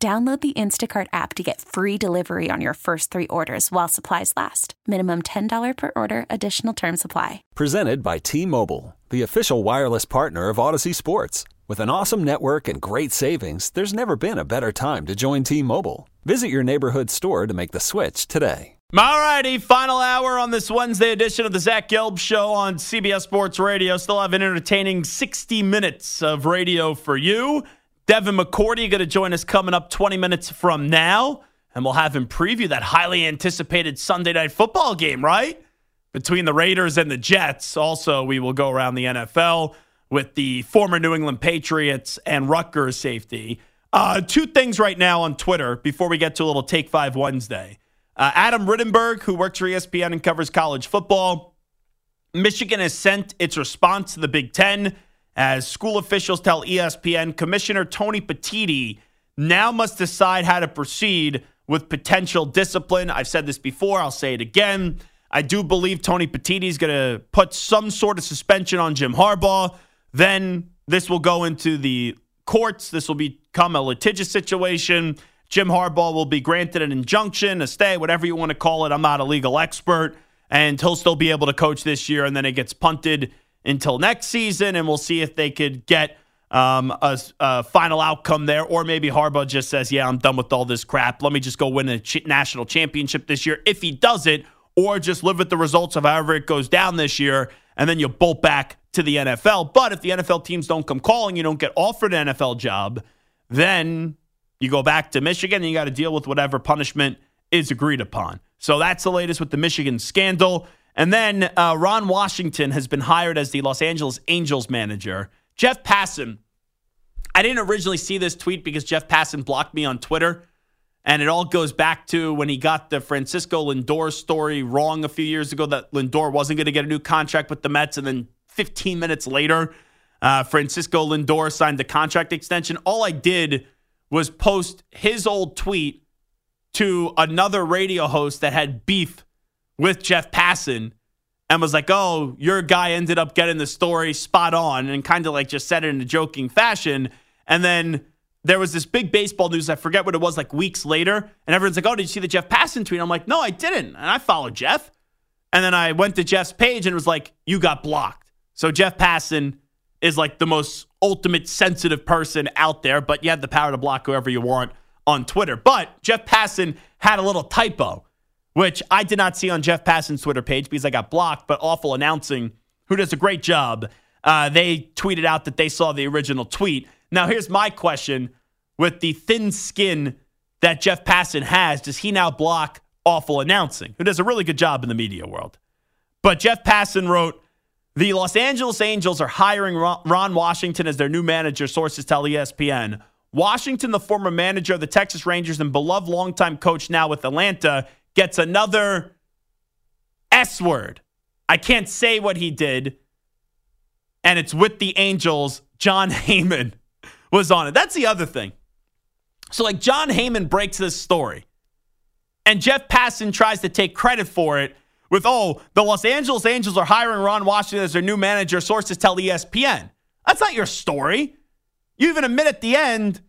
Download the Instacart app to get free delivery on your first three orders while supplies last. Minimum $10 per order, additional term supply. Presented by T Mobile, the official wireless partner of Audacy Sports. With an awesome network and great savings, there's never been a better time to join T Mobile. Visit your neighborhood store to make the switch today. All righty, final hour on this Wednesday edition of the Zach Gelb Show on CBS Sports Radio. Still have an entertaining 60 minutes of radio for you. Devin McCourty going to join us coming up 20 minutes from now, and we'll have him preview that highly anticipated Sunday night football game, right? Between the Raiders and the Jets. Also, we will go around the NFL with the former New England Patriots and Rutgers safety. Uh, two things right now on Twitter before we get to a little Take Five Wednesday. Uh, Adam Rittenberg, who works for ESPN and covers college football, Michigan has sent its response to the Big Ten as school officials tell ESPN Commissioner Tony Petitti now must decide how to proceed with potential discipline. I've said this before, I'll say it again. I do believe Tony Petitti is going to put some sort of suspension on Jim Harbaugh. Then this will go into the courts. This will become a litigious situation. Jim Harbaugh will be granted an injunction, a stay, whatever you want to call it. I'm not a legal expert. And he'll still be able to coach this year, and then it gets punted until next season, and we'll see if they could get um, a, a, final outcome there, or maybe Harbaugh just says, "Yeah, I'm done with all this crap. Let me just go win a ch- national championship this year." If he does it, or just live with the results of however it goes down this year, and then you bolt back to the NFL. But if the NFL teams don't come calling, you don't get offered an NFL job, then you go back to Michigan and you got to deal with whatever punishment is agreed upon. So that's the latest with the Michigan scandal. And then uh, Ron Washington has been hired as the Los Angeles Angels manager. Jeff Passan, I didn't originally see this tweet because Jeff Passan blocked me on Twitter. And it all goes back to when he got the Francisco Lindor story wrong a few years ago that Lindor wasn't going to get a new contract with the Mets. And then 15 minutes later, uh, Francisco Lindor signed the contract extension. All I did was post his old tweet to another radio host that had beef with Jeff Passan and was like, oh, your guy ended up getting the story spot on and kind of like just said it in a joking fashion. And then there was this big baseball news. I forget what it was, like weeks later. And everyone's like, oh, did you see the Jeff Passan tweet? I'm like, no, I didn't. And I followed Jeff. And then I went to Jeff's page and it was like, you got blocked. So Jeff Passan is like the most ultimate sensitive person out there, but you have the power to block whoever you want on Twitter. But Jeff Passan had a little typo which I did not see on Jeff Passan's Twitter page because I got blocked, but Awful Announcing, who does a great job, uh, they tweeted out that they saw the original tweet. Now, here's my question with the thin skin that Jeff Passan has, does he now block Awful Announcing, who does a really good job in the media world? But Jeff Passan wrote, the Los Angeles Angels are hiring Ron Washington as their new manager, sources tell ESPN. Washington, the former manager of the Texas Rangers and beloved longtime coach now with Atlanta, gets another S word. I can't say what he did. And it's with the Angels. Jon Heyman was on it. That's the other thing. So, like, Jon Heyman breaks this story, and Jeff Passan tries to take credit for it with, oh, the Los Angeles Angels are hiring Ron Washington as their new manager, sources tell ESPN. That's not your story. You even admit at the end,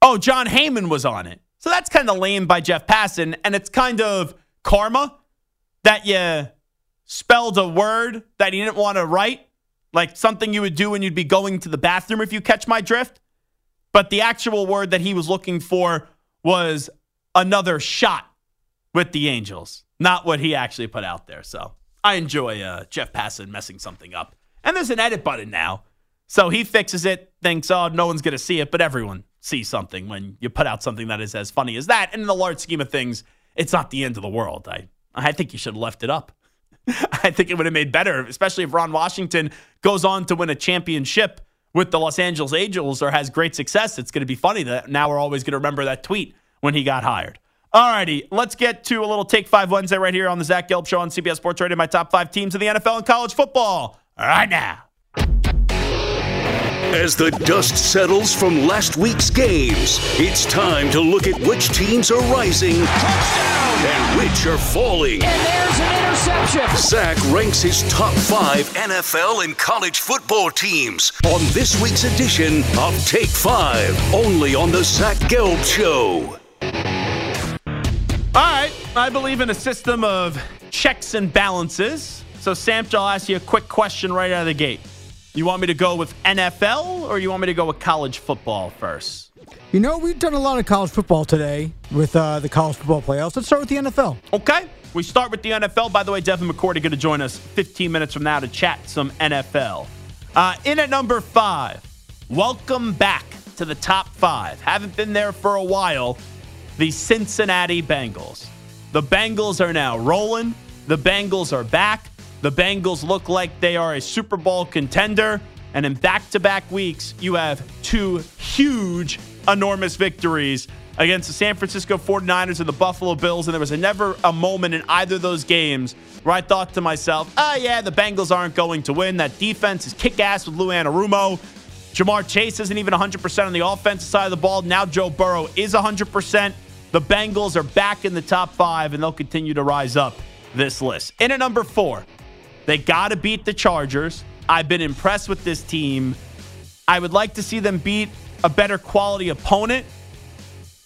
oh, Jon Heyman was on it. So that's kind of lame by Jeff Passan. And it's kind of karma that you spelled a word that you didn't want to write, like something you would do when you'd be going to the bathroom, if you catch my drift. But the actual word that he was looking for was another shot with the Angels, not what he actually put out there. So I enjoy uh, Jeff Passan messing something up. And there's an edit button now. So he fixes it, thinks, oh, no one's going to see it, but everyone see something when you put out something that is as funny as that. And in the large scheme of things, it's not the end of the world. I I think you should have left it up. I think it would have made better, especially if Ron Washington goes on to win a championship with the Los Angeles Angels or has great success. It's going to be funny that now we're always going to remember that tweet when he got hired. All righty, let's get to a little Take Five Wednesday right here on the Zach Gelb Show on CBS Sports Radio. My top five teams in the NFL and college football right now. As the dust settles from last week's games, it's time to look at which teams are rising Touchdown! and which are falling. And there's an interception. Zach ranks his top five NFL and college football teams on this week's edition of Take Five, only on the Zach Gelb Show. All right, I believe in a system of checks and balances. So, Sam, I'll ask you a quick question right out of the gate. You want me to go with NFL or you want me to go with college football first? You know, we've done a lot of college football today with uh, the college football playoffs. Let's start with the NFL. Okay. We start with the NFL. By the way, Devin McCourty going to join us 15 minutes from now to chat some NFL. Uh, in at number five, welcome back to the top five. Haven't been there for a while. The Cincinnati Bengals. The Bengals are now rolling. The Bengals are back. The Bengals look like they are a Super Bowl contender. And in back to back weeks, you have two huge, enormous victories against the San Francisco 49ers and the Buffalo Bills. And there was never a moment in either of those games where I thought to myself, oh, yeah, the Bengals aren't going to win. That defense is kick ass with Lou Anarumo. Ja'Marr Chase isn't even 100% on the offensive side of the ball. Now Joe Burrow is 100%. The Bengals are back in the top five, and they'll continue to rise up this list. In at number four, they got to beat the Chargers. I've been impressed with this team. I would like to see them beat a better quality opponent.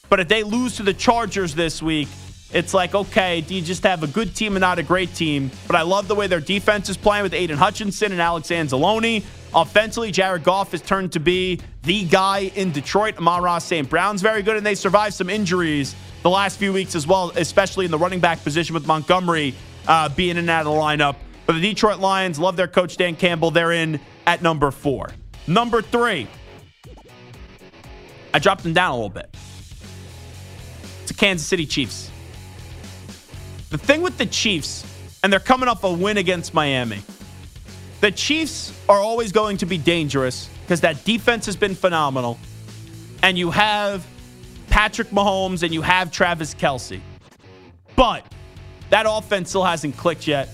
But if they lose to the Chargers this week, it's like, okay, do you just have a good team and not a great team? But I love the way their defense is playing with Aidan Hutchinson and Alex Anzalone. Offensively, Jared Goff has turned to be the guy in Detroit. Amon-Ra St. Brown's very good, and they survived some injuries the last few weeks as well, especially in the running back position with Montgomery uh, being in and out of the lineup. But the Detroit Lions love their coach Dan Campbell. They're in at number four. Number three, I dropped them down a little bit. It's the Kansas City Chiefs. The thing with the Chiefs, and they're coming off a win against Miami. The Chiefs are always going to be dangerous because that defense has been phenomenal. And you have Patrick Mahomes and you have Travis Kelce. But that offense still hasn't clicked yet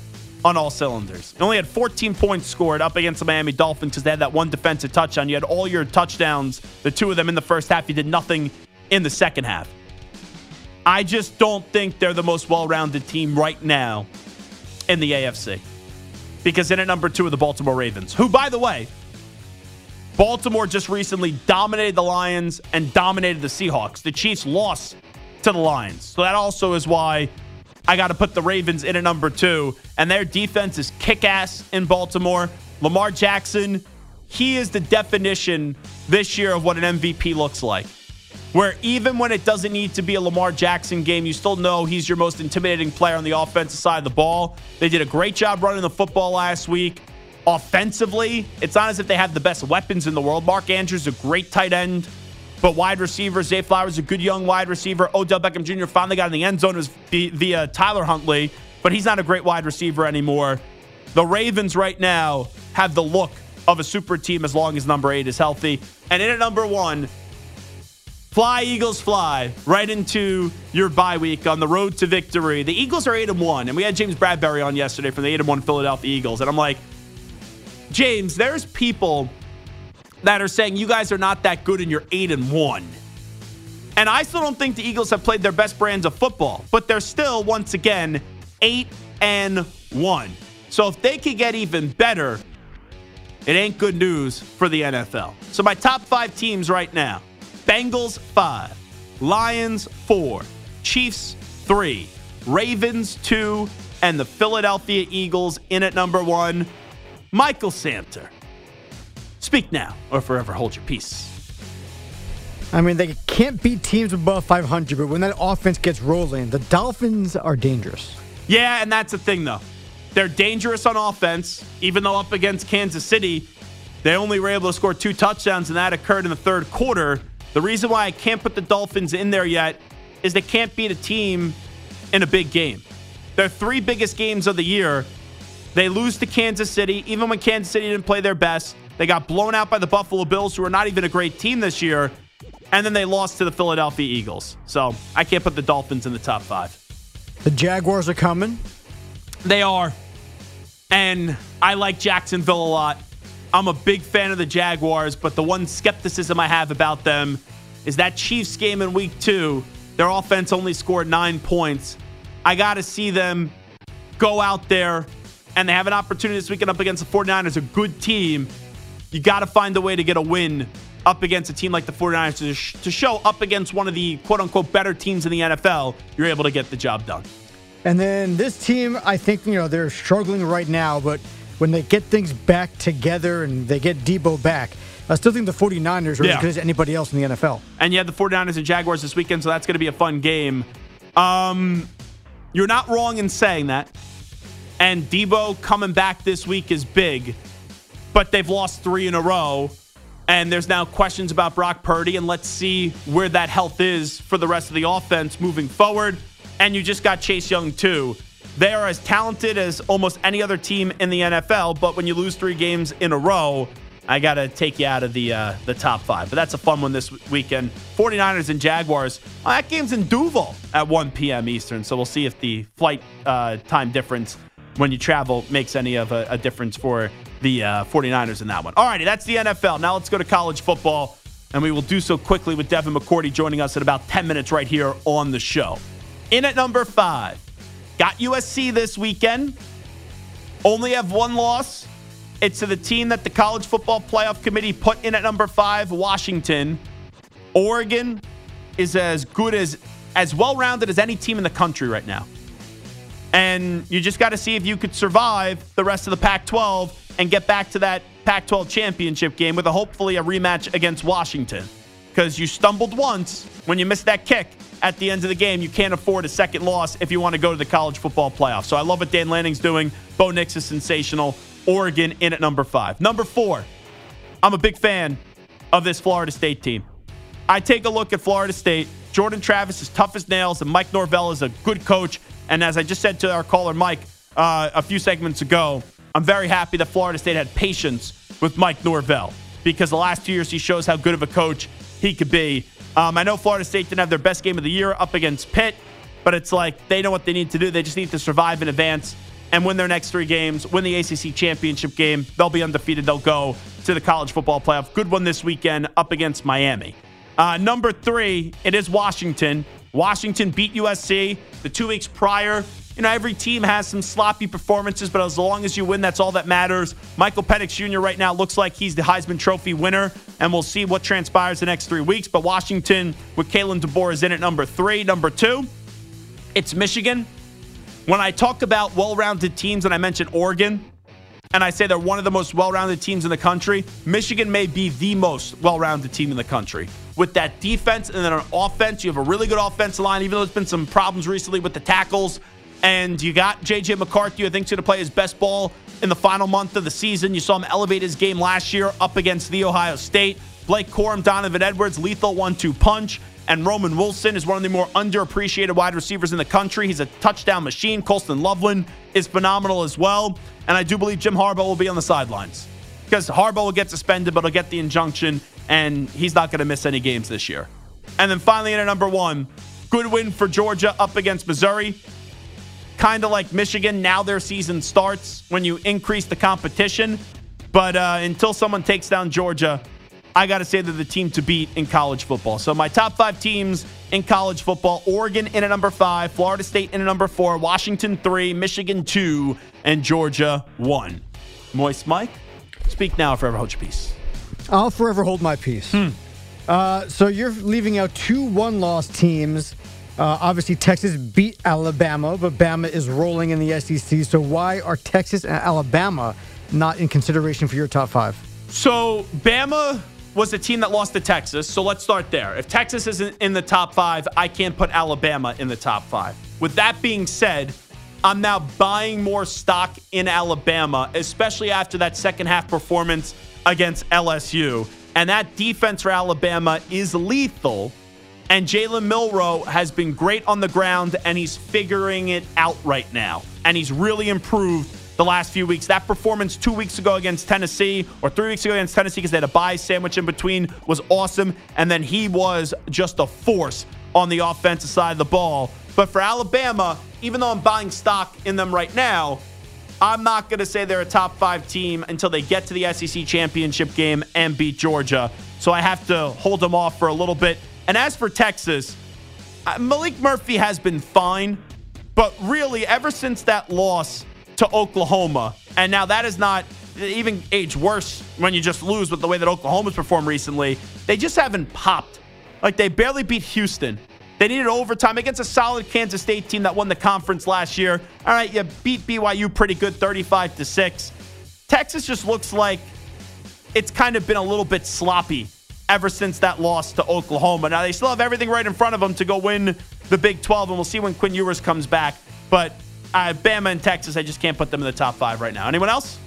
on all cylinders. They only had 14 points scored up against the Miami Dolphins because they had that one defensive touchdown. You had all your touchdowns, the two of them in the first half. You did nothing in the second half. I just don't think they're the most well rounded team right now in the AFC. Because in at number two are the Baltimore Ravens, who, by the way, Baltimore just recently dominated the Lions and dominated the Seahawks. The Chiefs lost to the Lions. So that also is why I got to put the Ravens in at number two. And their defense is kick ass in Baltimore. Lamar Jackson, he is the definition this year of what an MVP looks like. Where even when it doesn't need to be a Lamar Jackson game, you still know he's your most intimidating player on the offensive side of the ball. They did a great job running the football last week. Offensively, it's not as if they have the best weapons in the world. Mark Andrews, a great tight end. But wide receiver, Zay Flowers, a good young wide receiver. Odell Beckham Jr. finally got in the end zone via Tyler Huntley, but he's not a great wide receiver anymore. The Ravens right now have the look of a super team as long as number eight is healthy. And in at number one, fly Eagles fly right into your bye week on the road to victory. The Eagles are eight and one, and we had James Bradberry on yesterday from the eight and one Philadelphia Eagles, and I'm like, James, there's people that are saying you guys are not that good and you're 8 and 1. And I still don't think the Eagles have played their best brands of football, but they're still once again 8 and 1. So if they could get even better, it ain't good news for the NFL. So my top 5 teams right now. Bengals 5, Lions 4, Chiefs 3, Ravens 2, and the Philadelphia Eagles in at number 1. Michael Samter. Speak now or forever hold your peace. I mean, they can't beat teams above 500, but when that offense gets rolling, the Dolphins are dangerous. Yeah, and that's the thing, though. They're dangerous on offense, even though up against Kansas City, they only were able to score two touchdowns, and that occurred in the third quarter. The reason why I can't put the Dolphins in there yet is they can't beat a team in a big game. Their three biggest games of the year, they lose to Kansas City, even when Kansas City didn't play their best. They got blown out by the Buffalo Bills, who are not even a great team this year. And then they lost to the Philadelphia Eagles. So I can't put the Dolphins in the top five. The Jaguars are coming. They are. And I like Jacksonville a lot. I'm a big fan of the Jaguars, but the one skepticism I have about them is that Chiefs game in week two, their offense only scored nine points. I got to see them go out there and they have an opportunity this weekend up against the 49ers, a good team. You got to find a way to get a win up against a team like the 49ers to, sh- to show up against one of the quote unquote better teams in the NFL, you're able to get the job done. And then this team, I think, you know, they're struggling right now, but when they get things back together and they get Deebo back, I still think the 49ers are Yeah. as good as anybody else in the NFL. and you had the 49ers and Jaguars this weekend, so that's going to be a fun game. Um, you're not wrong in saying that. And Deebo coming back this week is big, but they've lost three in a row. And there's now questions about Brock Purdy, and let's see where that health is for the rest of the offense moving forward. And you just got Chase Young, too. They are as talented as almost any other team in the NFL, but when you lose three games in a row, I got to take you out of the uh, the top five. But that's a fun one this weekend. 49ers and Jaguars. Uh, that game's in Duval at 1 p.m. Eastern, so we'll see if the flight uh, time difference when you travel makes any of a, a difference for the uh, 49ers in that one. All righty, that's the NFL. Now let's go to college football, and we will do so quickly with Devin McCourty joining us in about 10 minutes right here on the show. In at number five, got USC this weekend. Only have one loss. It's to the team that the College Football Playoff Committee put in at number five, Washington. Oregon is as good as, as well rounded as any team in the country right now. And you just got to see if you could survive the rest of the Pac 12 and get back to that Pac 12 championship game with a hopefully a rematch against Washington. Because you stumbled once when you missed that kick at the end of the game. You can't afford a second loss if you want to go to the college football playoff. So I love what Dan Lanning's doing. Bo Nix is sensational. Oregon in at number five. Number four, I'm a big fan of this Florida State team. I take a look at Florida State. Jordan Travis is tough as nails, and Mike Norvell is a good coach. And as I just said to our caller, Mike, uh, a few segments ago, I'm very happy that Florida State had patience with Mike Norvell because the last two years he shows how good of a coach he could be. Um, I know Florida State didn't have their best game of the year up against Pitt, but it's like they know what they need to do. They just need to survive in advance and win their next three games, win the ACC championship game. They'll be undefeated. They'll go to the college football playoff. Good one this weekend up against Miami. Uh, number three, it is Washington. Washington beat USC the two weeks prior. You know, every team has some sloppy performances, but as long as you win, that's all that matters. Michael Penix Jr. right now looks like he's the Heisman Trophy winner, and we'll see what transpires the next three weeks. But Washington with Kalen DeBoer is in at number three. Number two, it's Michigan. When I talk about well rounded teams, and I mention Oregon, and I say they're one of the most well rounded teams in the country, Michigan may be the most well rounded team in the country. With that defense and then an offense, you have a really good offensive line, even though there's been some problems recently with the tackles. And you got JJ McCarthy, I think, going to play his best ball in the final month of the season. You saw him elevate his game last year up against the Ohio State. Blake Corum, Donovan Edwards, lethal one two punch. And Roman Wilson is one of the more underappreciated wide receivers in the country. He's a touchdown machine. Colston Loveland is phenomenal as well. And I do believe Jim Harbaugh will be on the sidelines because Harbaugh will get suspended, but he'll get the injunction, and he's not going to miss any games this year. And then finally, in at number one, good win for Georgia up against Missouri. Kind of like Michigan, now their season starts when you increase the competition. But uh, until someone takes down Georgia, I got to say they're the team to beat in college football. So my top five teams in college football Oregon in at number five, Florida State in at number four, Washington three, Michigan two, and Georgia one. Moist Mike, speak now or forever hold your peace. I'll forever hold my peace. Uh, so you're leaving out two one-loss teams. Uh, obviously, Texas beat Alabama, but Bama is rolling in the SEC. So why are Texas and Alabama not in consideration for your top five? So Bama was a team that lost to Texas. So let's start there. If Texas isn't in the top five, I can't put Alabama in the top five. With that being said, I'm now buying more stock in Alabama, especially after that second half performance against LSU. And that defense for Alabama is lethal. And Jalen Milroe has been great on the ground, and he's figuring it out right now. And he's really improved the last few weeks. That performance two weeks ago against Tennessee or three weeks ago against Tennessee because they had a bye sandwich in between was awesome. And then he was just a force on the offensive side of the ball. But for Alabama, even though I'm buying stock in them right now, I'm not going to say they're a top five team until they get to the SEC championship game and beat Georgia. So I have to hold them off for a little bit. And as for Texas, uh, Maalik Murphy has been fine, but really, ever since that loss to Oklahoma, and now that is not even age worse when you just lose with the way that Oklahoma's performed recently, they just haven't popped. Like they barely beat Houston. They needed overtime against a solid Kansas State team that won the conference last year. All right, you beat BYU pretty good 35 to 6. Texas just looks like it's kind of been a little bit sloppy ever since that loss to Oklahoma. Now they still have everything right in front of them to go win the Big 12 and we'll see when Quinn Ewers comes back, but uh, Bama and Texas, I just can't put them in the top 5 right now. Anyone else?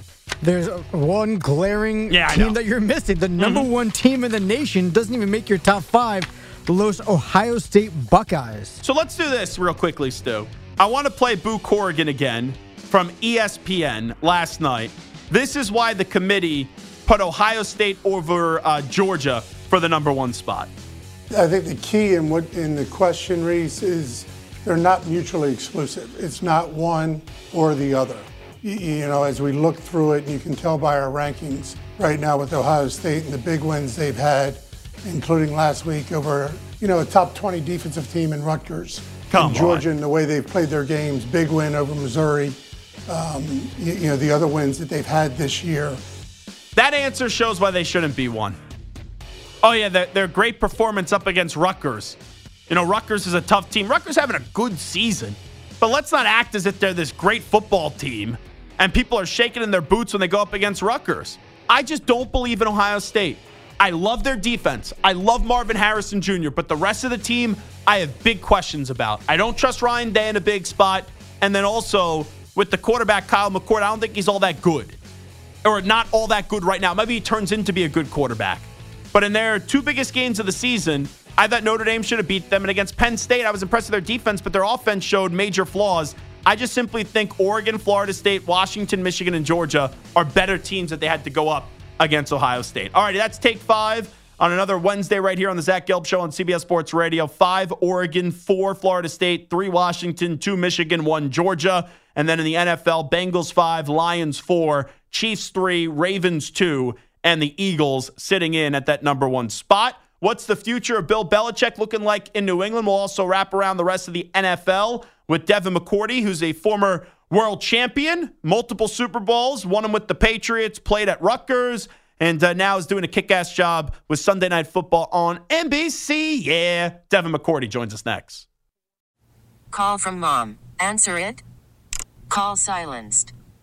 There's one glaring Yeah, team that you're missing. The number one team in the nation doesn't even make your top five. The Los Ohio State Buckeyes. So let's do this real quickly, Stu. I want to play Boo Corrigan again from ESPN last night. This is why the committee put Ohio State over uh, Georgia for the number one spot. I think the key in what in the question, Rece, is they're not mutually exclusive. It's not one or the other. You, you know, as we look through it, you can tell by our rankings right now with Ohio State and the big wins they've had, including last week over you know a top 20 defensive team in Rutgers, Come and Georgia, and the way they've played their games. Big win over Missouri. Um, you, you know the other wins that they've had this year. That answer shows why they shouldn't be one. Oh, yeah, their, their great performance up against Rutgers. You know, Rutgers is a tough team. Rutgers having a good season, but let's not act as if they're this great football team and people are shaking in their boots when they go up against Rutgers. I just don't believe in Ohio State. I love their defense. I love Marvin Harrison Jr., but the rest of the team, I have big questions about. I don't trust Ryan Day in a big spot. And then also with the quarterback, Kyle McCord, I don't think he's all that good or not all that good right now. Maybe he turns into be a good quarterback. But in their two biggest games of the season, I thought Notre Dame should have beat them. And against Penn State, I was impressed with their defense, but their offense showed major flaws. I just simply think Oregon, Florida State, Washington, Michigan, and Georgia are better teams that they had to go up against Ohio State. All right, that's take five on another Wednesday right here on the Zach Gelb Show on CBS Sports Radio. Five Oregon, four Florida State, three Washington, two Michigan, one Georgia. And then in the NFL, Bengals five, Lions four, Chiefs three, Ravens two, and the Eagles sitting in at that number one spot. What's the future of Bill Belichick looking like in New England? We'll also wrap around the rest of the NFL with Devin McCourty, who's a former world champion, multiple Super Bowls, won them with the Patriots, played at Rutgers, and uh, now is doing a kick ass job with Sunday Night Football on NBC. Yeah. Devin McCourty joins us next. Call from mom. Answer it. Call silenced.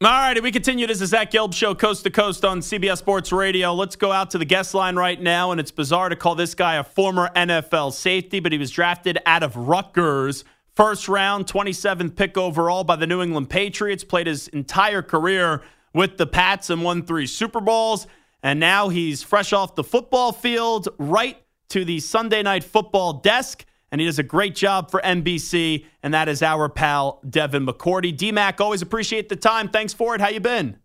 All righty, we continue. This is Zach Gelb Show, coast to coast on CBS Sports Radio. Let's go out to the guest line right now, and it's bizarre to call this guy a former NFL safety, but he was drafted out of Rutgers, first round, 27th pick overall by the New England Patriots. Played his entire career with the Pats and won three Super Bowls, and now he's fresh off the football field, right to the Sunday Night Football desk. And he does a great job for NBC, and that is our pal Devin McCourty. DMAC, always appreciate the time. Thanks for it. How you been?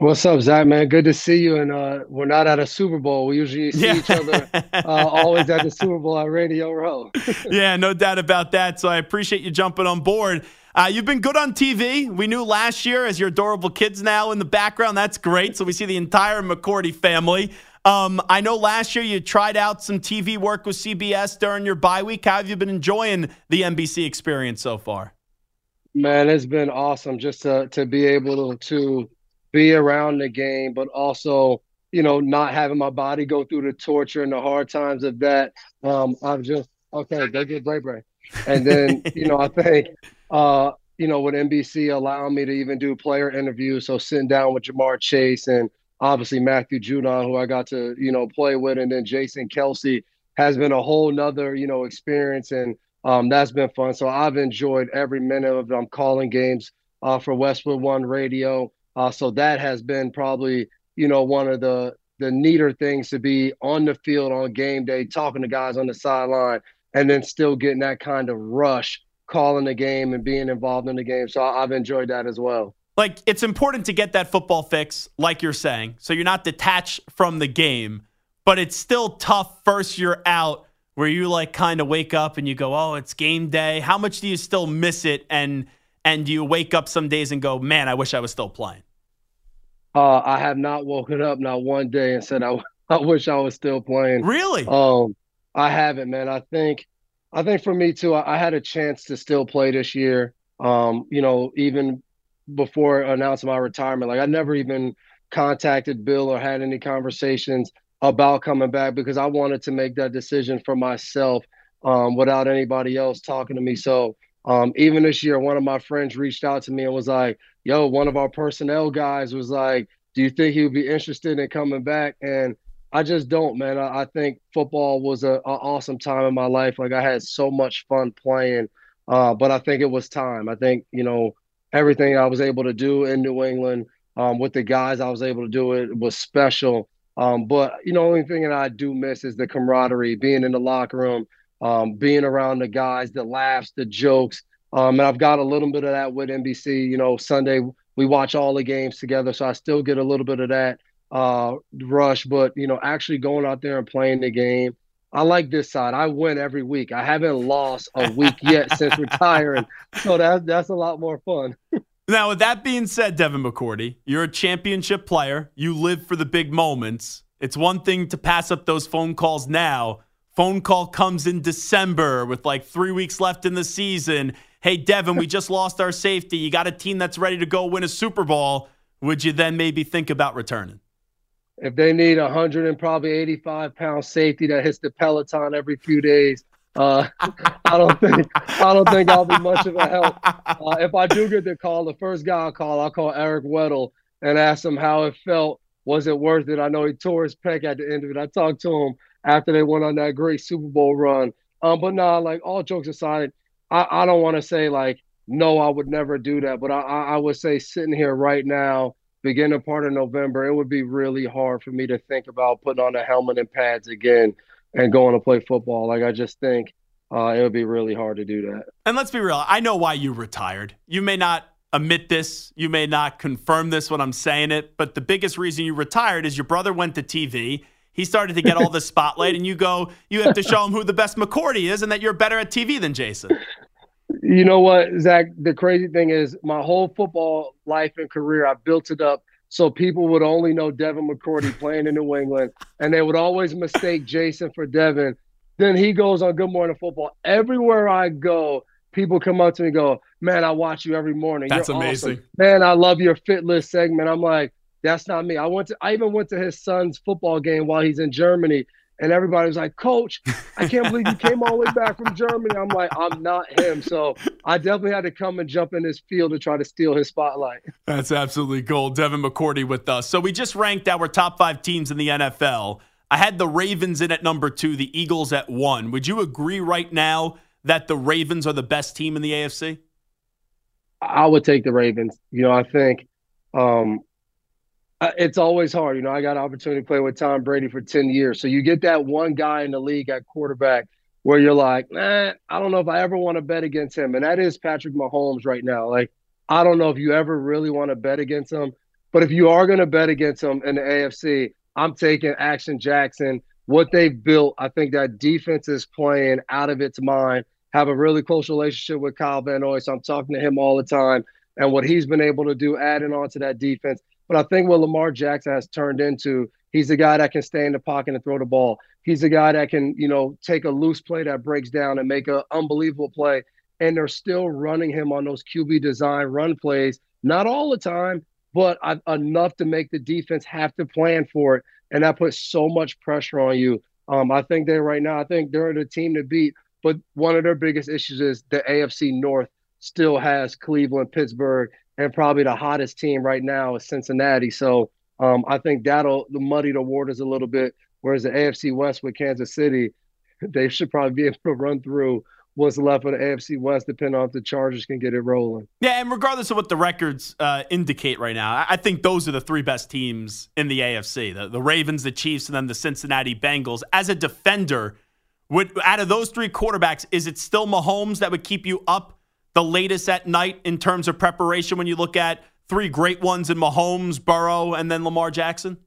What's up, Zach? Man, good to see you. And uh, we're not at a Super Bowl. We usually see yeah. each other uh, always at the Super Bowl at Radio Row. yeah, no doubt about that. So I appreciate you jumping on board. Uh, you've been good on TV. We knew last year as your adorable kids now in the background. That's great. So we see the entire McCourty family. Um, I know last year you tried out some TV work with CBS during your bye week. How have you been enjoying the NBC experience so far? Man, it's been awesome just to to be able to, to be around the game, but also you know not having my body go through the torture and the hard times of that. Um, I'm just okay. Go get break break, and then you know I think uh, you know, with NBC allowing me to even do player interviews. So sitting down with Ja'Marr Chase and obviously Matthew Judon, who I got to, you know, play with, and then Jason Kelce has been a whole nother, you know, experience. And um, that's been fun. So I've enjoyed every minute of them calling games uh, for Westwood One Radio. Uh, so that has been probably, you know, one of the the neater things to be on the field on game day, talking to guys on the sideline, and then still getting that kind of rush calling the game and being involved in the game. So I've enjoyed that as well. Like it's important to get that football fix, like you're saying, so you're not detached from the game, but it's still tough first you're out where you like kind of wake up and you go, "Oh, it's game day." How much do you still miss it and and do you wake up some days and go, "Man, I wish I was still playing." Uh, I have not woken up not one day and said I, I wish I was still playing. Really? Um, I haven't, man. I think I think for me too, I, I had a chance to still play this year. Um, you know, even before announcing my retirement, like I never even contacted Bill or had any conversations about coming back because I wanted to make that decision for myself um, without anybody else talking to me. So um, even this year, one of my friends reached out to me and was like, "Yo, one of our personnel guys was like, do you think he would be interested in coming back?" And I just don't, man. I, I think football was a, a, awesome time in my life. Like I had so much fun playing, uh, but I think it was time. I think you know everything I was able to do in New England um, with the guys I was able to do it was special. Um, but you know, only thing that I do miss is the camaraderie, being in the locker room, um, being around the guys, the laughs, the jokes. Um, and I've got a little bit of that with NBC. You know, Sunday we watch all the games together, so I still get a little bit of that uh, rush, but you know, actually going out there and playing the game. I like this side. I win every week. I haven't lost a week yet since retiring, so that's that's a lot more fun. now, with that being said, Devin McCourty, you're a championship player. You live for the big moments. It's one thing to pass up those phone calls now. Phone call comes in December with like three weeks left in the season. Hey, Devin, we just lost our safety. You got a team that's ready to go win a Super Bowl. Would you then maybe think about returning? If they need a hundred and probably eighty five pound safety that hits the peloton every few days, uh, I don't think I don't think I'll be much of a help. Uh, if I do get the call, the first guy I'll call, I'll call Eric Weddle and ask him how it felt. Was it worth it? I know he tore his pec at the end of it. I talked to him after they went on that great Super Bowl run. Um, but nah, like all jokes aside, I, I don't want to say like no, I would never do that. But I, I would say sitting here right now, beginning part of November, it would be really hard for me to think about putting on a helmet and pads again and going to play football. Like I just think uh, it would be really hard to do that. And let's be real. I know why you retired. You may not admit this, you may not confirm this when I'm saying it, but the biggest reason you retired is your brother went to TV. He started to get all the spotlight, and you go, you have to show him who the best McCourty is and that you're better at TV than Jason. You know what, Zach? The crazy thing is, my whole football life and career, I built it up so people would only know Devin McCourty playing in New England, and they would always mistake Jason for Devin. Then he goes on Good Morning Football. Everywhere I go, people come up to me and go, Man, I watch you every morning. That's You're amazing. Awesome. Man, I love your fit list segment. I'm like, that's not me. I went to I even went to his son's football game while he's in Germany and everybody was like, Coach, I can't believe you came all the way back from Germany. I'm like, I'm not him. So I definitely had to come and jump in this field to try to steal his spotlight. That's absolutely gold. Devin McCourty with us. So we just ranked our top five teams in the NFL. I had the Ravens in at number two, the Eagles at one. Would you agree right now that the Ravens are the best team in the AFC? I would take the Ravens. You know, I think um, it's always hard. You know, I got an opportunity to play with Tom Brady for 10 years. So you get that one guy in the league at quarterback where you're like, nah, I don't know if I ever want to bet against him. And that is Patrick Mahomes right now. Like, I don't know if you ever really want to bet against him. But if you are going to bet against him in the AFC, I'm taking Action Jackson. What they've built, I think that defense is playing out of its mind. Have a really close relationship with Kyle Van Noy, so I'm talking to him all the time. And what he's been able to do, adding on to that defense. But I think what Lamar Jackson has turned into, he's the guy that can stay in the pocket and throw the ball. He's the guy that can, you know, take a loose play that breaks down and make an unbelievable play. And they're still running him on those QB design run plays, not all the time, but enough to make the defense have to plan for it. And that puts so much pressure on you. Um, I think they right now, I think they're the team to beat. But one of their biggest issues is the AFC North still has Cleveland, Pittsburgh, and probably the hottest team right now is Cincinnati. So um, I think that'll muddy the waters a little bit. Whereas the AFC West with Kansas City, they should probably be able to run through what's left of the AFC West, depending on if the Chargers can get it rolling. Yeah, and regardless of what the records uh, indicate right now, I think those are the three best teams in the AFC: the, the Ravens, the Chiefs, and then the Cincinnati Bengals. As a defender, would out of those three quarterbacks, is it still Mahomes that would keep you up the latest at night in terms of preparation when you look at three great ones in Mahomes, Burrow, and then Lamar Jackson?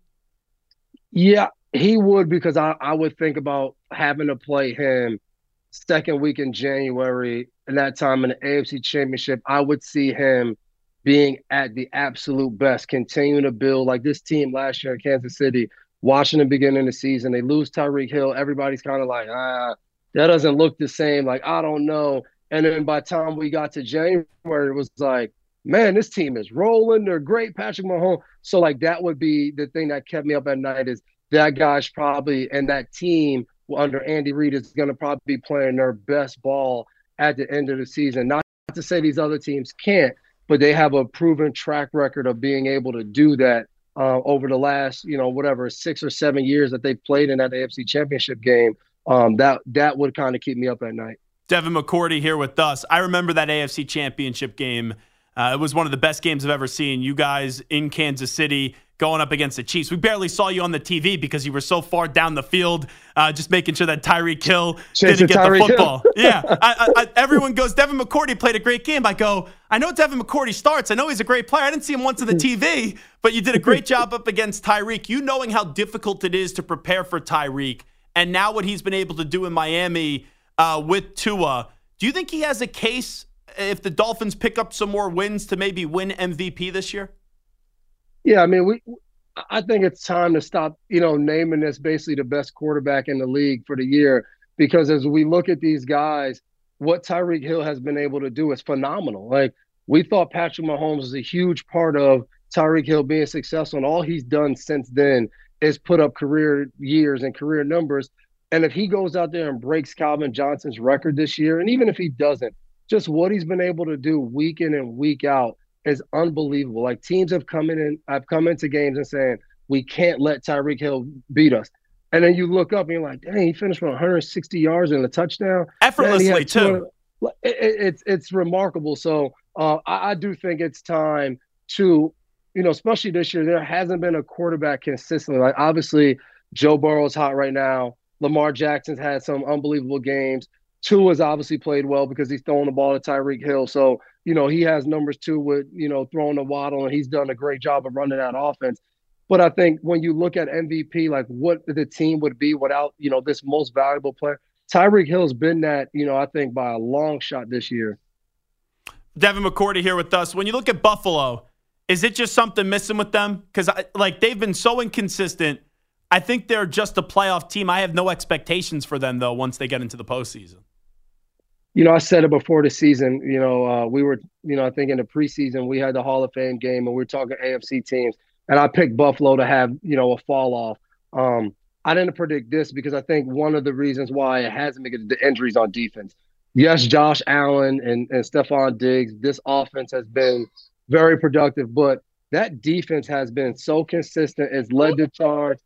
Yeah, he would because I, I would think about having to play him second week in January, and that time in the AFC Championship, I would see him being at the absolute best, continuing to build like this team last year in Kansas City. Washington beginning the season, they lose Tyreek Hill. Everybody's kind of like, ah, that doesn't look the same. Like, I don't know. And then by the time we got to January, it was like, man, this team is rolling. They're great. Patrick Mahomes. So, like, that would be the thing that kept me up at night is that guy's probably and that team under Andy Reid is going to probably be playing their best ball at the end of the season. Not to say these other teams can't, but they have a proven track record of being able to do that uh, over the last, you know, whatever six or seven years that they've played in that AFC Championship game. Um, that that would kind of keep me up at night. Devin McCourty here with us. I remember that AFC Championship game. Uh, it was one of the best games I've ever seen. You guys in Kansas City going up against the Chiefs. We barely saw you on the TV because you were so far down the field, uh, just making sure that Tyreek Hill didn't get Tyreek the football. yeah, I, I, everyone goes, Devin McCourty played a great game. I go, I know Devin McCourty starts. I know he's a great player. I didn't see him once on the TV, but you did a great job up against Tyreek. You knowing how difficult it is to prepare for Tyreek, and now what he's been able to do in Miami uh, with Tua. Do you think he has a case if the Dolphins pick up some more wins to maybe win MVP this year? Yeah, I mean, we. I think it's time to stop, you know, naming this basically the best quarterback in the league for the year because as we look at these guys, what Tyreek Hill has been able to do is phenomenal. Like we thought Patrick Mahomes was a huge part of Tyreek Hill being successful, and all he's done since then is put up career years and career numbers. And if he goes out there and breaks Calvin Johnson's record this year, and even if he doesn't, just what he's been able to do week in and week out is unbelievable. Like teams have come in and I've come into games and saying we can't let Tyreek Hill beat us. And then you look up and you're like, dang, he finished with 160 yards and a touchdown. Effortlessly, too. It, it, it's it's remarkable. So uh, I, I do think it's time to, you know, especially this year, there hasn't been a quarterback consistently. Like obviously, Joe Burrow's hot right now. Lamar Jackson's had some unbelievable games. Tua has obviously played well because he's throwing the ball to Tyreek Hill. So, you know, he has numbers too with, you know, throwing the waddle and he's done a great job of running that offense. But I think when you look at MVP, like what the team would be without, you know, this most valuable player, Tyreek Hill's been that, you know, I think by a long shot this year. Devin McCourty here with us. When you look at Buffalo, is it just something missing with them? Because like they've been so inconsistent. I think they're just a playoff team. I have no expectations for them though once they get into the postseason you know, I said it before the season. You know, uh, we were, you know, I think in the preseason we had the Hall of Fame game, and we were talking AFC teams, and I picked Buffalo to have, you know, a fall off. Um, I didn't predict this because I think one of the reasons why it hasn't been the injuries on defense. Yes, Josh Allen and and Stefon Diggs. This offense has been very productive, but that defense has been so consistent. It's led the charge.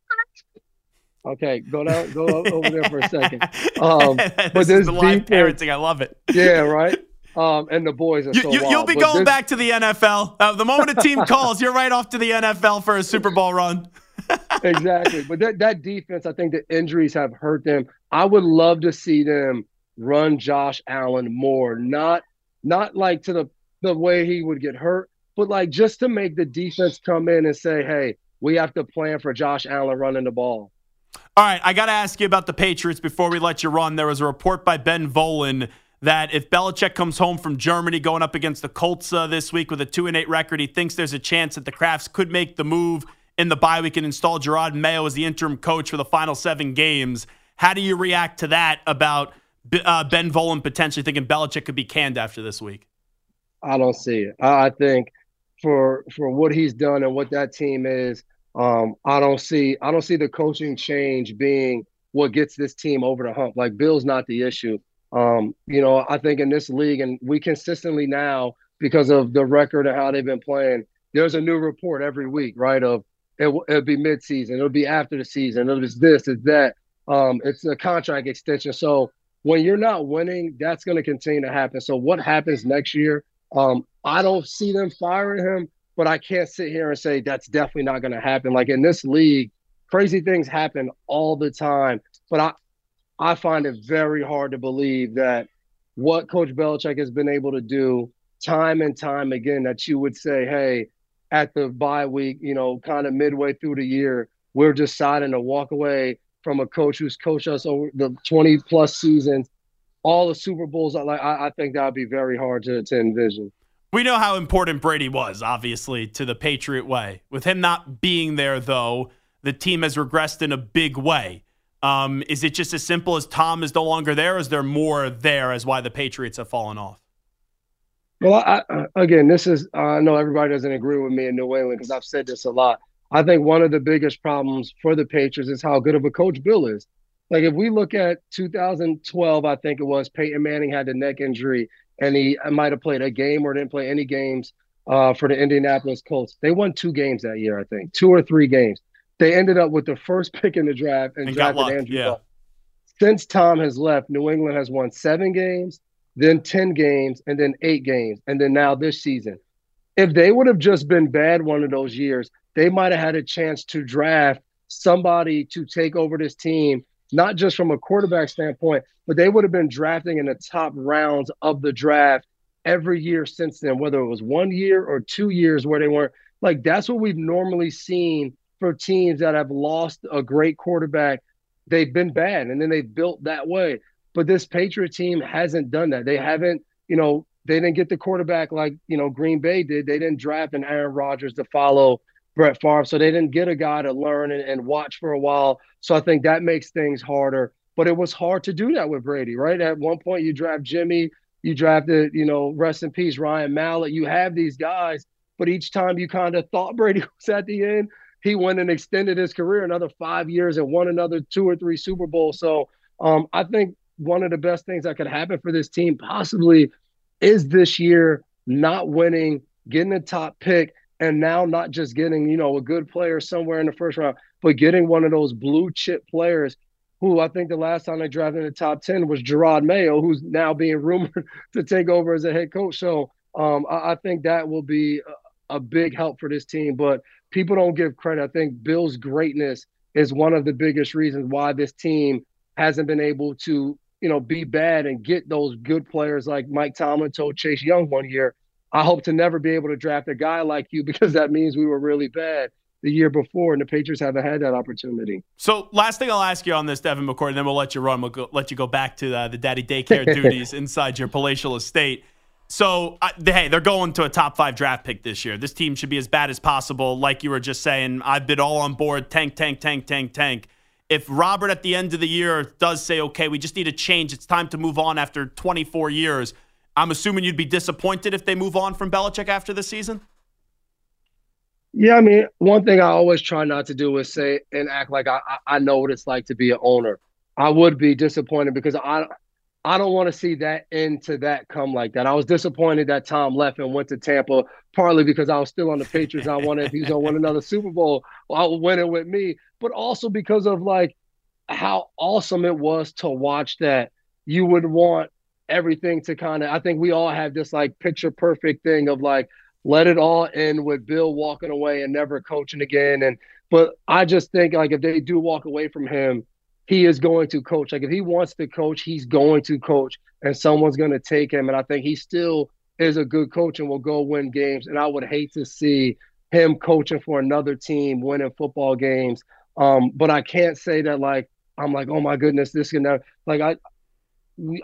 Okay, go down, go over there for a second. Um, but this the live parenting, I love it. Yeah, right. Um, and the boys are you, so you, You'll be going this, back to the NFL. Uh, the moment a team calls, you're right off to the NFL for a Super Bowl run. exactly. But that, that defense, I think the injuries have hurt them. I would love to see them run Josh Allen more, not not like to the the way he would get hurt, but like just to make the defense come in and say, hey, we have to plan for Josh Allen running the ball. All right, I got to ask you about the Patriots before we let you run. There was a report by Ben Volin that if Belichick comes home from Germany going up against the Colts uh, this week with a 2 and 8 record, he thinks there's a chance that the Krafts could make the move in the bye week and install Jerod Mayo as the interim coach for the final seven games. How do you react to that about uh, Ben Volin potentially thinking Belichick could be canned after this week? I don't see it. I think for for what he's done and what that team is, um, I don't see I don't see the coaching change being what gets this team over the hump. Like Bill's not the issue. Um, you know, I think in this league, and we consistently now because of the record and how they've been playing, there's a new report every week, right? Of it, will be midseason, it'll be after the season, it'll be this, it's that. Um, it's a contract extension. So when you're not winning, that's going to continue to happen. So what happens next year? Um, I don't see them firing him, but I can't sit here and say that's definitely not going to happen. Like in this league, crazy things happen all the time. But I, I find it very hard to believe that what Coach Belichick has been able to do time and time again, that you would say, hey, at the bye week, you know, kind of midway through the year, we're deciding to walk away from a coach who's coached us over the 20 plus seasons, all the Super Bowls. Like I, I think that would be very hard to, to envision. We know how important Brady was, obviously, to the Patriot way. With him not being there, though, the team has regressed in a big way. Um, is it just as simple as Tom is no longer there? Is there more there as why the Patriots have fallen off? Well, I, again, this is I know everybody doesn't agree with me in New England because I've said this a lot. I think one of the biggest problems for the Patriots is how good of a coach Bill is. Like if we look at 2012, I think it was Peyton Manning had the neck injury and he might have played a game or didn't play any games uh, for the Indianapolis Colts. They won two games that year, I think, two or three games. They ended up with the first pick in the draft and, and drafted Andrew yeah. Luck. Since Tom has left, New England has won seven games, then 10 games, and then eight games, and then now this season. If they would have just been bad one of those years, they might have had a chance to draft somebody to take over this team, not just from a quarterback standpoint, but they would have been drafting in the top rounds of the draft every year since then, whether it was one year or two years where they weren't. Like that's what we've normally seen for teams that have lost a great quarterback. They've been bad and then they've built that way. But this Patriot team hasn't done that. They haven't, you know, they didn't get the quarterback like, you know, Green Bay did. They didn't draft an Aaron Rodgers to follow Brett Favre. So they didn't get a guy to learn and, and watch for a while. So I think that makes things harder. But it was hard to do that with Brady, right? At one point, you draft Jimmy, you drafted, you know, rest in peace, Ryan Mallett. You have these guys, but each time you kind of thought Brady was at the end, he went and extended his career another five years and won another two or three Super Bowls. So um, I think one of the best things that could happen for this team possibly is this year not winning, getting a top pick, and now not just getting, you know, a good player somewhere in the first round, but getting one of those blue chip players who I think the last time they drafted in the top 10 was Jerod Mayo, who's now being rumored to take over as a head coach. So um, I, I, think that will be a, a, big help for this team. But people don't give credit. I think Bill's greatness is one of the biggest reasons why this team hasn't been able to, you know, be bad and get those good players like Mike Tomlin told Chase Young one year. I hope to never be able to draft a guy like you because that means we were really bad the year before, and the Patriots haven't had that opportunity. So, last thing I'll ask you on this, Devin McCourt, and then we'll let you run. We'll go, let you go back to the, the daddy daycare duties inside your palatial estate. So, uh, hey, they're going to a top five draft pick this year. This team should be as bad as possible. Like you were just saying, I've been all on board tank, tank, tank, tank, tank. If Robert at the end of the year does say, okay, we just need a change, it's time to move on after 24 years, I'm assuming you'd be disappointed if they move on from Belichick after the season? Yeah, I mean, one thing I always try not to do is say and act like I, I know what it's like to be an owner. I would be disappointed because I I don't want to see that end to that come like that. I was disappointed that Tom left and went to Tampa, partly because I was still on the Patriots. I wanted if he's gonna win another Super Bowl, I'll win it with me. But also because of like how awesome it was to watch that you would want everything to kind of I think we all have this like picture perfect thing of like let it all end with Bill walking away and never coaching again. And but I just think like if they do walk away from him, he is going to coach. Like if he wants to coach, he's going to coach, and someone's going to take him. And I think he still is a good coach and will go win games. And I would hate to see him coaching for another team, winning football games. Um, but I can't say that like I'm like, oh my goodness, this and that. Like I,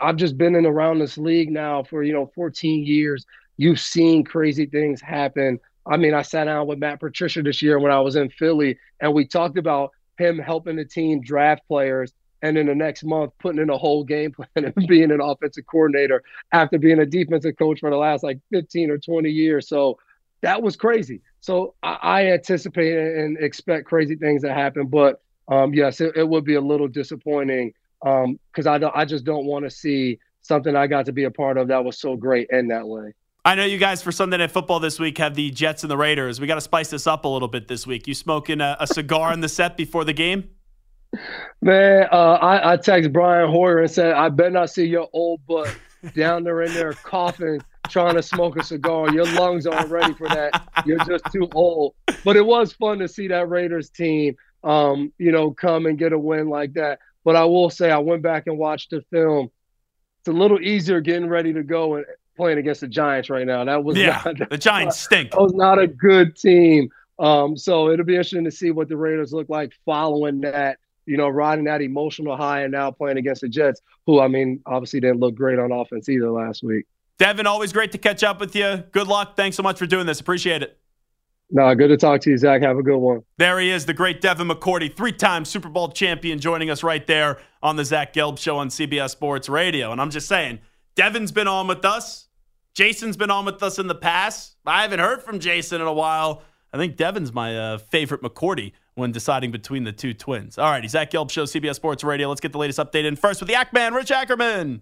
I've just been in around this league now for you know 14 years. You've seen crazy things happen. I mean, I sat down with Matt Patricia this year when I was in Philly, and we talked about him helping the team draft players, and in the next month putting in a whole game plan and being an offensive coordinator after being a defensive coach for the last like 15 or 20 years. So that was crazy. So I, I anticipate and expect crazy things to happen, but um, yes, it, it, would be a little disappointing because um, I I just don't want to see something I got to be a part of that was so great in that way. I know you guys for Sunday Night Football this week have the Jets and the Raiders. We got to spice this up a little bit this week. You smoking a, a cigar in the set before the game? Man, uh, I, I text Brian Hoyer and said, I bet not see your old butt down there in there coughing, trying to smoke a cigar. Your lungs aren't ready for that. You're just too old. But it was fun to see that Raiders team, um, you know, come and get a win like that. But I will say, I went back and watched the film. It's a little easier getting ready to go and playing against the Giants right now. That was yeah, not, the Giants stink. That was not a good team. Um, so it'll be interesting to see what the Raiders look like following that. You know, riding that emotional high and now playing against the Jets, who I mean, obviously didn't look great on offense either last week. Devin, always great to catch up with you. Good luck. Thanks so much for doing this. Appreciate it. No, good to talk to you, Zach. Have a good one. There he is, the great Devin McCourty, three time Super Bowl champion, joining us right there on the Zach Gelb Show on CBS Sports Radio. And I'm just saying, Devin's been on with us. Jason's been on with us in the past. I haven't heard from Jason in a while. I think Devin's my uh, favorite McCourty when deciding between the two twins. All right, Zach Gelb Show, CBS Sports Radio. Let's get the latest update in first with the Act Man, Rich Ackerman.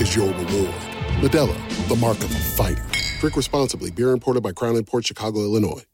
is your reward. Modelo, the mark of a fighter. Drink responsibly. Beer imported by Crown Imports Chicago, Illinois.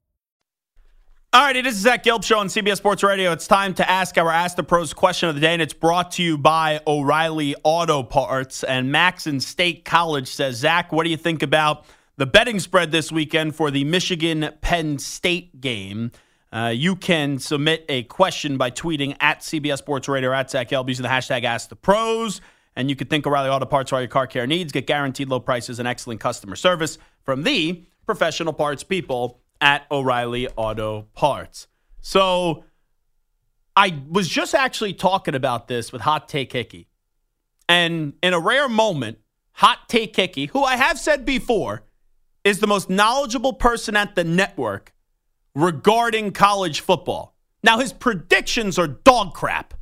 All right, it is Zach Gelb Show on CBS Sports Radio. It's time to ask our Ask the Pros question of the day, and it's brought to you by O'Reilly Auto Parts. And Max in State College says, Zach, what do you think about the betting spread this weekend for the Michigan Penn State game? Uh, you can submit a question by tweeting at CBS Sports Radio at Zach Gelb using the hashtag Ask the Pros. And you can think O'Reilly Auto Parts for all your car care needs. Get guaranteed low prices and excellent customer service from the professional parts people at O'Reilly Auto Parts. So I was just actually talking about this with Hot Take Hickey. And in a rare moment, Hot Take Hickey, who I have said before, is the most knowledgeable person at the network regarding college football. Now, his predictions are dog crap.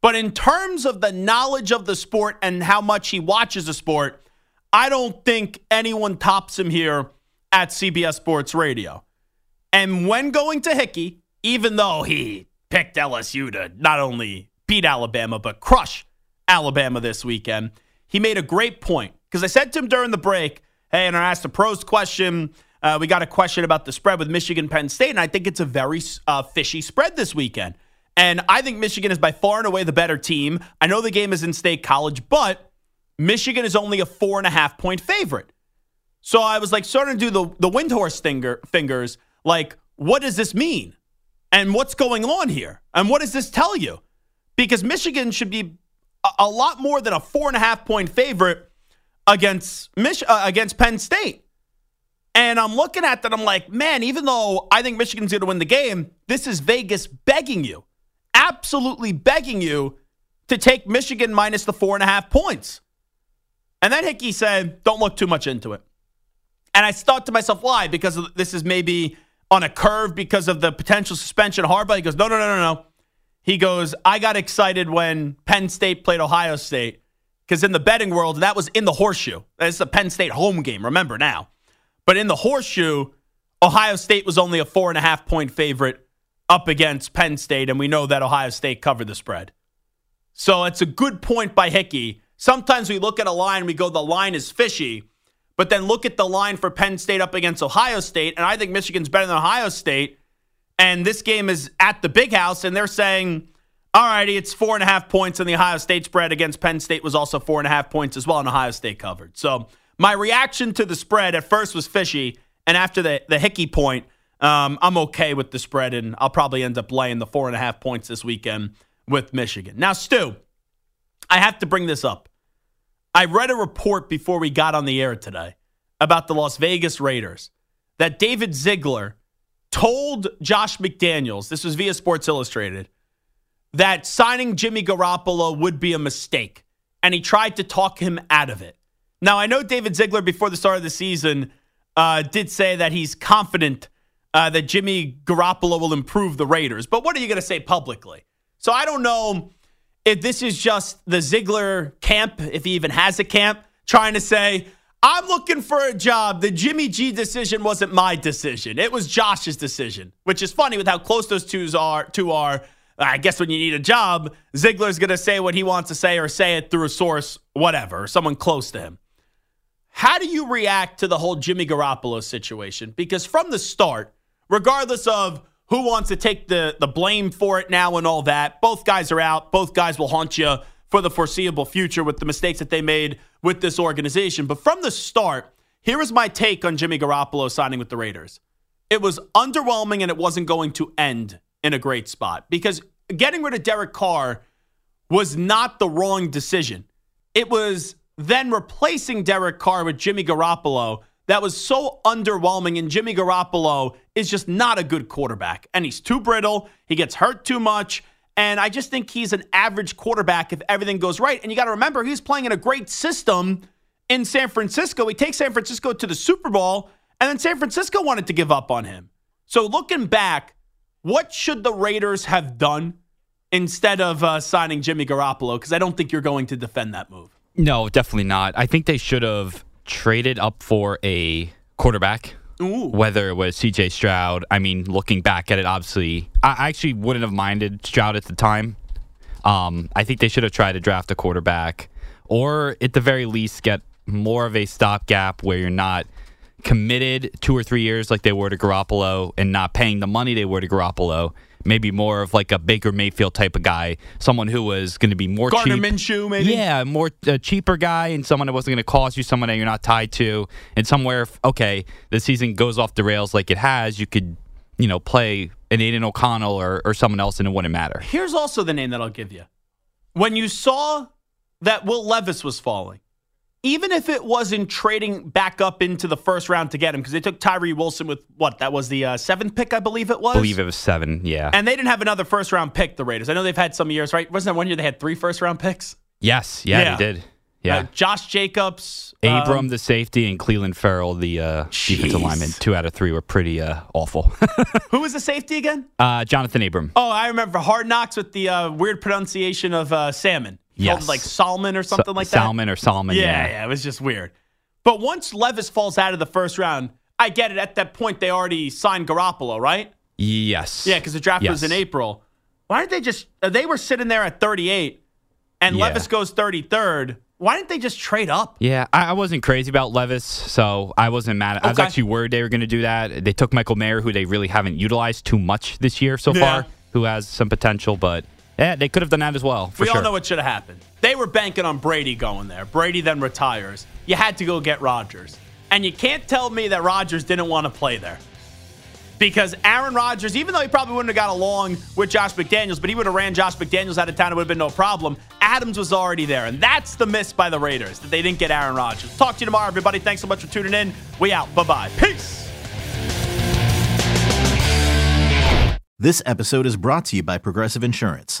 But in terms of the knowledge of the sport and how much he watches the sport, I don't think anyone tops him here at CBS Sports Radio. And when going to Hickey, even though he picked LSU to not only beat Alabama, but crush Alabama this weekend, he made a great point. Because I said to him during the break, hey, and I asked a pros question. Uh, we got a question about the spread with Michigan Penn State, and I think it's a very uh, fishy spread this weekend. And I think Michigan is by far and away the better team. I know the game is in state college, but Michigan is only a four and a half point favorite. So I was like starting to do the, the Windhorse finger, fingers, like, what does this mean? And what's going on here? And what does this tell you? Because Michigan should be a, a lot more than a four and a half point favorite against Mich- uh, against Penn State. And I'm looking at that, I'm like, man, even though I think Michigan's going to win the game, this is Vegas begging you, absolutely begging you to take Michigan minus the four and a half points. And then Hickey said, don't look too much into it. And I thought to myself, why? Because this is maybe on a curve because of the potential suspension of Harbaugh. He goes, no, no, no, no, no. He goes, I got excited when Penn State played Ohio State because in the betting world, that was in the horseshoe. That's a Penn State home game, remember now. But in the horseshoe, Ohio State was only a four and a half point favorite up against Penn State, and we know that Ohio State covered the spread. So it's a good point by Hickey. Sometimes we look at a line, we go, the line is fishy, but then look at the line for Penn State up against Ohio State, and I think Michigan's better than Ohio State. And this game is at the big house, and they're saying, all righty, it's four and a half points, and the Ohio State spread against Penn State was also four and a half points as well, and Ohio State covered. So my reaction to the spread at first was fishy, and after the, the Hickey point, um, I'm okay with the spread, and I'll probably end up laying the four and a half points this weekend with Michigan. Now, Stu, I have to bring this up. I read a report before we got on the air today about the Las Vegas Raiders that David Ziegler told Josh McDaniels, this was via Sports Illustrated, that signing Jimmy Garoppolo would be a mistake. And he tried to talk him out of it. Now, I know David Ziegler, before the start of the season, uh, did say that he's confident uh, that Jimmy Garoppolo will improve the Raiders. But what are you going to say publicly? So I don't know if this is just the Ziegler camp, if he even has a camp, trying to say, I'm looking for a job. The Jimmy G decision wasn't my decision. It was Josh's decision, which is funny with how close those two are. Two are. I guess when you need a job, Ziegler's going to say what he wants to say or say it through a source, whatever, someone close to him. How do you react to the whole Jimmy Garoppolo situation? Because from the start, regardless of who wants to take the, the blame for it now and all that, both guys are out. Both guys will haunt you for the foreseeable future with the mistakes that they made with this organization. But from the start, here is my take on Jimmy Garoppolo signing with the Raiders. It was underwhelming and it wasn't going to end in a great spot because getting rid of Derek Carr was not the wrong decision. It was then replacing Derek Carr with Jimmy Garoppolo that was so underwhelming. And Jimmy Garoppolo is just not a good quarterback. And he's too brittle. He gets hurt too much. And I just think he's an average quarterback if everything goes right. And you got to remember, he's playing in a great system in San Francisco. He takes San Francisco to the Super Bowl, and then San Francisco wanted to give up on him. So looking back, what should the Raiders have done instead of uh, signing Jimmy Garoppolo? Because I don't think you're going to defend that move. No, definitely not. I think they should have traded up for a quarterback. Ooh. Whether it was CJ Stroud, I mean, looking back at it, obviously, I actually wouldn't have minded Stroud at the time. Um, I think they should have tried to draft a quarterback, or at the very least, get more of a stopgap where you're not committed two or three years like they were to Garoppolo and not paying the money they were to Garoppolo. Maybe more of like a Baker Mayfield type of guy, someone who was going to be more Gardner cheap. Minshew, maybe? Yeah, more uh, cheaper guy and someone that wasn't going to cost you, someone that you're not tied to, and somewhere, if, okay, the season goes off the rails like it has, you could, you know, play an Aidan O'Connell or, or someone else and it wouldn't matter. Here's also the name that I'll give you. When you saw that Will Levis was falling, even if it wasn't trading back up into the first round to get him, because they took Tyree Wilson with what? That was the uh, seventh pick, I believe it was. I believe it was seven, yeah. And they didn't have another first round pick, the Raiders. I know they've had some years, right? Wasn't that one year they had three first round picks? yes, yeah, Yeah. they did. Yeah. Uh, Josh Jacobs. Abram, um, the safety, and Clelin Ferrell, the uh, defensive lineman. Two out of three were pretty uh, awful. who was the safety again? uh, Jonathan Abram. Oh, I remember Hard Knocks with the uh, weird pronunciation of uh, salmon. He called like Salmon or something Sa- like that. Salmon or Solomon, Yeah, yeah. yeah, it was just weird. But once Levis falls out of the first round, I get it. At that point, they already signed Garoppolo, right? Yes. Yeah, because the draft was in April. Why didn't they just? They were sitting there at 38, and Yeah. Levis goes 33rd. Why didn't they just trade up? Yeah, I, wasn't crazy about Levis, so I wasn't mad. I was actually worried they were going to do that. They took Michael Mayer, who they really haven't utilized too much this year so Yeah. far. who has some potential, but yeah, they could have done that as well. For we sure. all know what should have happened. They were banking on Brady going there. Brady then retires. You had to go get Rodgers. And you can't tell me that Rodgers didn't want to play there. Because Aaron Rodgers, even though he probably wouldn't have got along with Josh McDaniels, but he would have ran Josh McDaniels out of town, it would have been no problem. Adams was already there. And that's the miss by the Raiders, that they didn't get Aaron Rodgers. Talk to you tomorrow, everybody. Thanks so much for tuning in. We out. Bye bye. Peace. This episode is brought to you by Progressive Insurance.